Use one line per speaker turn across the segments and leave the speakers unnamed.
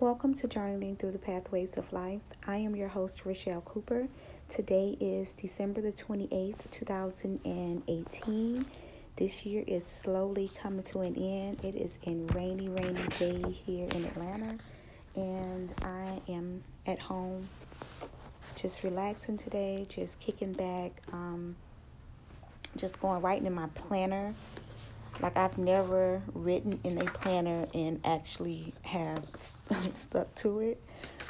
Welcome to Journeying Through the Pathways of Life. I am your host, Rochelle Cooper. Today is December the 28th, 2018. This year is slowly coming to an end. It is a rainy, rainy day here in Atlanta, and I am at home just relaxing today, just kicking back, um, just going right in my planner like I've never written in a planner and actually have stuck to it.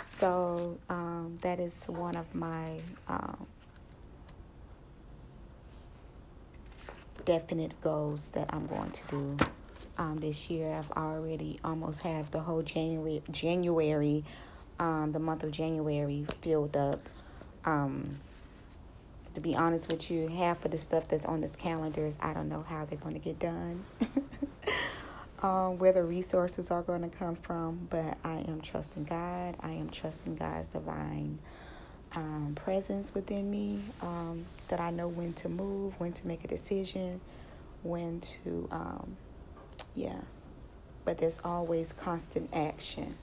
So um, that is one of my um, definite goals that I'm going to do um, this year. I've already almost have the whole January, January, um, the month of January filled up. To be honest with you, half of the stuff that's on this calendar is I don't know how they're going to get done, um, where the resources are going to come from. But I am trusting God. I am trusting God's divine um, presence within me. Um, that I know when to move, when to make a decision, when to, um, yeah. But there's always constant action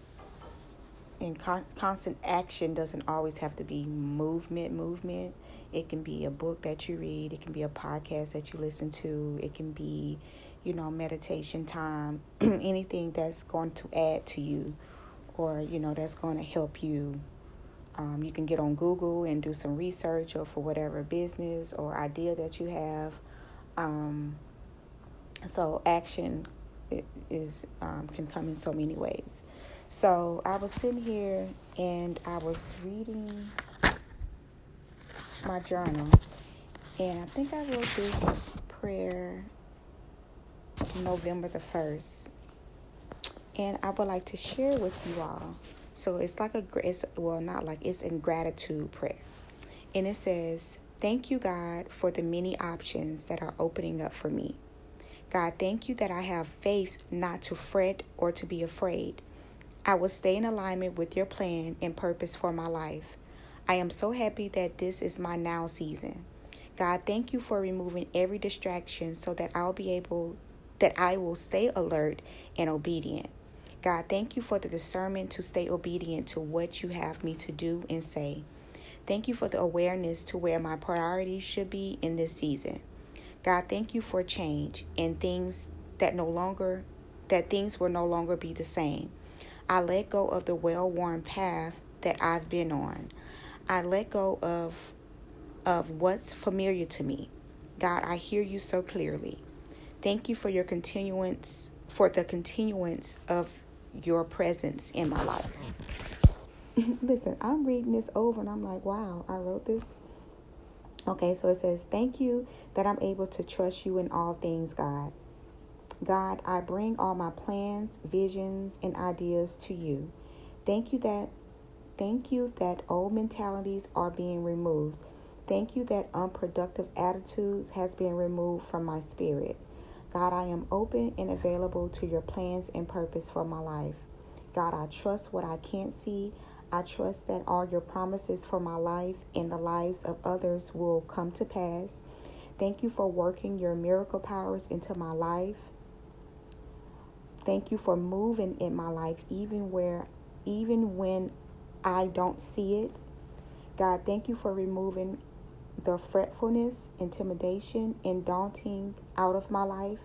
and con- constant action doesn't always have to be movement movement it can be a book that you read, it can be a podcast that you listen to, it can be, you know, meditation time, anything that's going to add to you or, you know, that's going to help you. Um, you can get on Google and do some research or for whatever business or idea that you have. Um, so action is um, can come in so many ways. So I was sitting here and I was reading my journal, and I think I wrote this prayer November the 1st. And I would like to share with you all. So it's like a, it's, well, not like, it's in gratitude prayer. And it says, Thank you, God, for the many options that are opening up for me. God, thank you that I have faith not to fret or to be afraid. I will stay in alignment with your plan and purpose for my life. I am so happy that this is my now season. God, thank you for removing every distraction so that I'll be able that I will stay alert and obedient. God, thank you for the discernment to stay obedient to what you have me to do and say. Thank you for the awareness to where my priorities should be in this season. God, thank you for change and things that no longer that things will no longer be the same. I let go of the well-worn path that I've been on. I let go of of what's familiar to me. God, I hear you so clearly. Thank you for your continuance for the continuance of your presence in my life. Listen, I'm reading this over and I'm like, wow, I wrote this. Okay, so it says, Thank you that I'm able to trust you in all things, God. God, I bring all my plans, visions, and ideas to you. Thank you that Thank you that old mentalities are being removed. Thank you that unproductive attitudes has been removed from my spirit. God, I am open and available to your plans and purpose for my life. God, I trust what I can't see. I trust that all your promises for my life and the lives of others will come to pass. Thank you for working your miracle powers into my life. Thank you for moving in my life even where even when I don't see it. God, thank you for removing the fretfulness, intimidation, and daunting out of my life.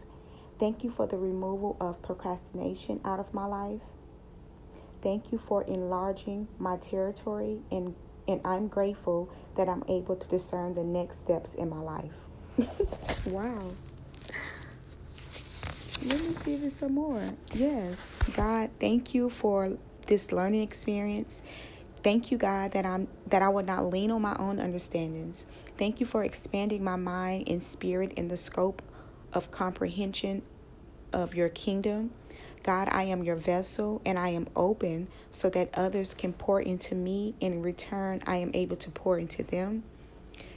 Thank you for the removal of procrastination out of my life. Thank you for enlarging my territory, and, and I'm grateful that I'm able to discern the next steps in my life. wow. Let me see this some more. Yes. God, thank you for this learning experience. Thank you, God, that I'm that I would not lean on my own understandings. Thank you for expanding my mind and spirit in the scope of comprehension of your kingdom. God, I am your vessel and I am open so that others can pour into me. In return, I am able to pour into them.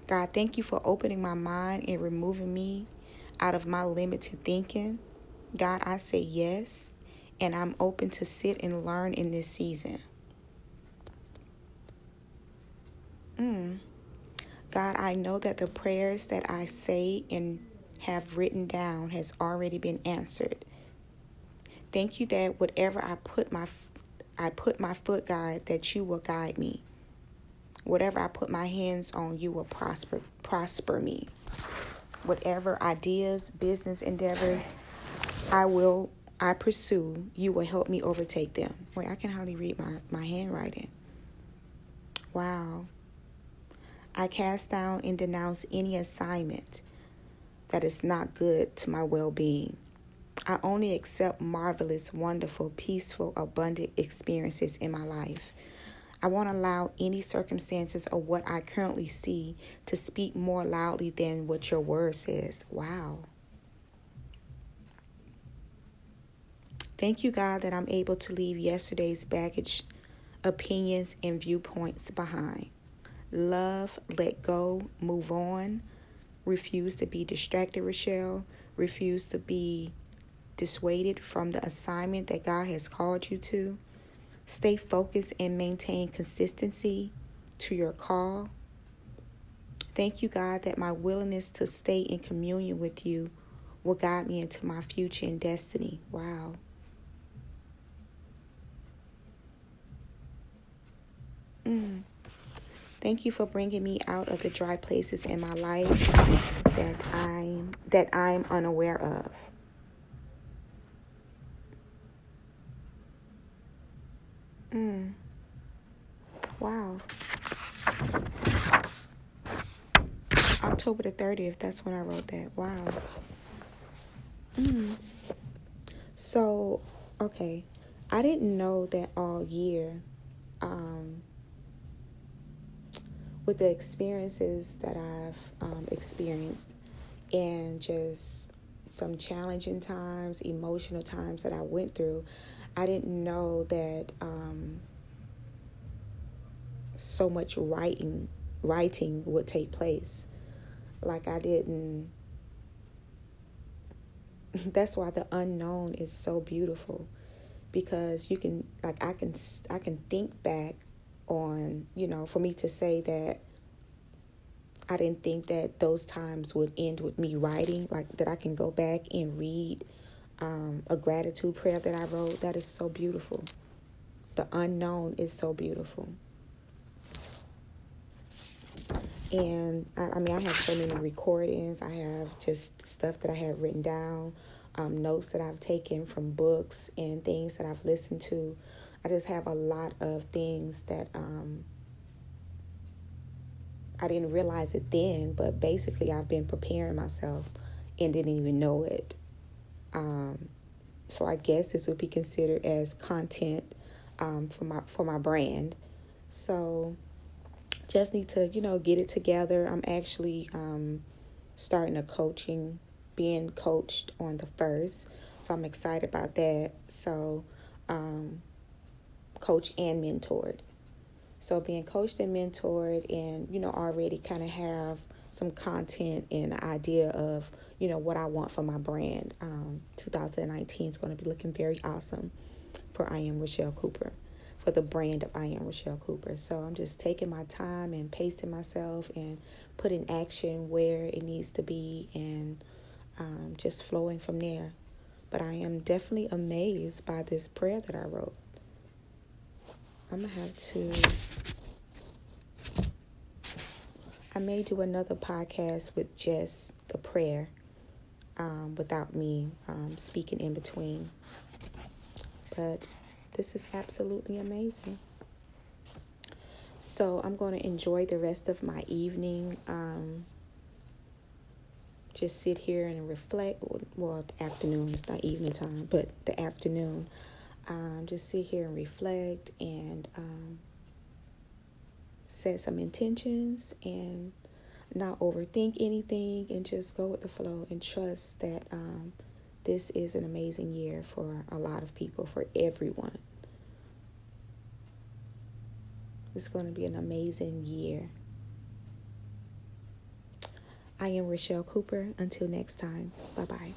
God, thank you for opening my mind and removing me out of my limited thinking. God, I say yes and I'm open to sit and learn in this season. Mm. God, I know that the prayers that I say and have written down has already been answered. Thank you that whatever I put my I put my foot, God, that you will guide me. Whatever I put my hands on, you will prosper prosper me. Whatever ideas, business endeavors I will I pursue, you will help me overtake them. Wait, I can hardly read my, my handwriting. Wow. I cast down and denounce any assignment that is not good to my well being. I only accept marvelous, wonderful, peaceful, abundant experiences in my life. I won't allow any circumstances or what I currently see to speak more loudly than what your word says. Wow. Thank you, God, that I'm able to leave yesterday's baggage, opinions, and viewpoints behind. Love, let go, move on. Refuse to be distracted, Rochelle. Refuse to be dissuaded from the assignment that God has called you to. Stay focused and maintain consistency to your call. Thank you, God, that my willingness to stay in communion with you will guide me into my future and destiny. Wow. Mm. Thank you for bringing me out of the dry places in my life that I'm that I'm unaware of. Mm. Wow. October the 30th, that's when I wrote that. Wow. Mm. So, okay. I didn't know that all year. Um, with the experiences that I've um, experienced and just some challenging times, emotional times that I went through, I didn't know that um, so much writing writing would take place. Like I didn't. That's why the unknown is so beautiful, because you can like I can I can think back on you know for me to say that I didn't think that those times would end with me writing like that I can go back and read um, a gratitude prayer that I wrote. That is so beautiful. The unknown is so beautiful. And I, I mean, I have so many recordings. I have just stuff that I have written down, um, notes that I've taken from books and things that I've listened to. I just have a lot of things that um, I didn't realize it then, but basically I've been preparing myself and didn't even know it. Um, so I guess this would be considered as content um, for my for my brand. So just need to you know get it together. I'm actually um, starting a coaching, being coached on the first, so I'm excited about that. So um, coach and mentored. So being coached and mentored, and you know already kind of have some content and idea of you know what I want for my brand. Um, 2019 is going to be looking very awesome for I am Rochelle Cooper, for the brand of I am Rochelle Cooper. So I'm just taking my time and pacing myself and putting action where it needs to be and um, just flowing from there. But I am definitely amazed by this prayer that I wrote. I'm gonna have to I may do another podcast with just the prayer um, without me um, speaking in between. But this is absolutely amazing. So I'm going to enjoy the rest of my evening. Um, just sit here and reflect. Well, the afternoon, it's not evening time, but the afternoon. Um, just sit here and reflect and um, set some intentions and not overthink anything and just go with the flow and trust that um, this is an amazing year for a lot of people, for everyone. It's going to be an amazing year. I am Rochelle Cooper. Until next time, bye bye.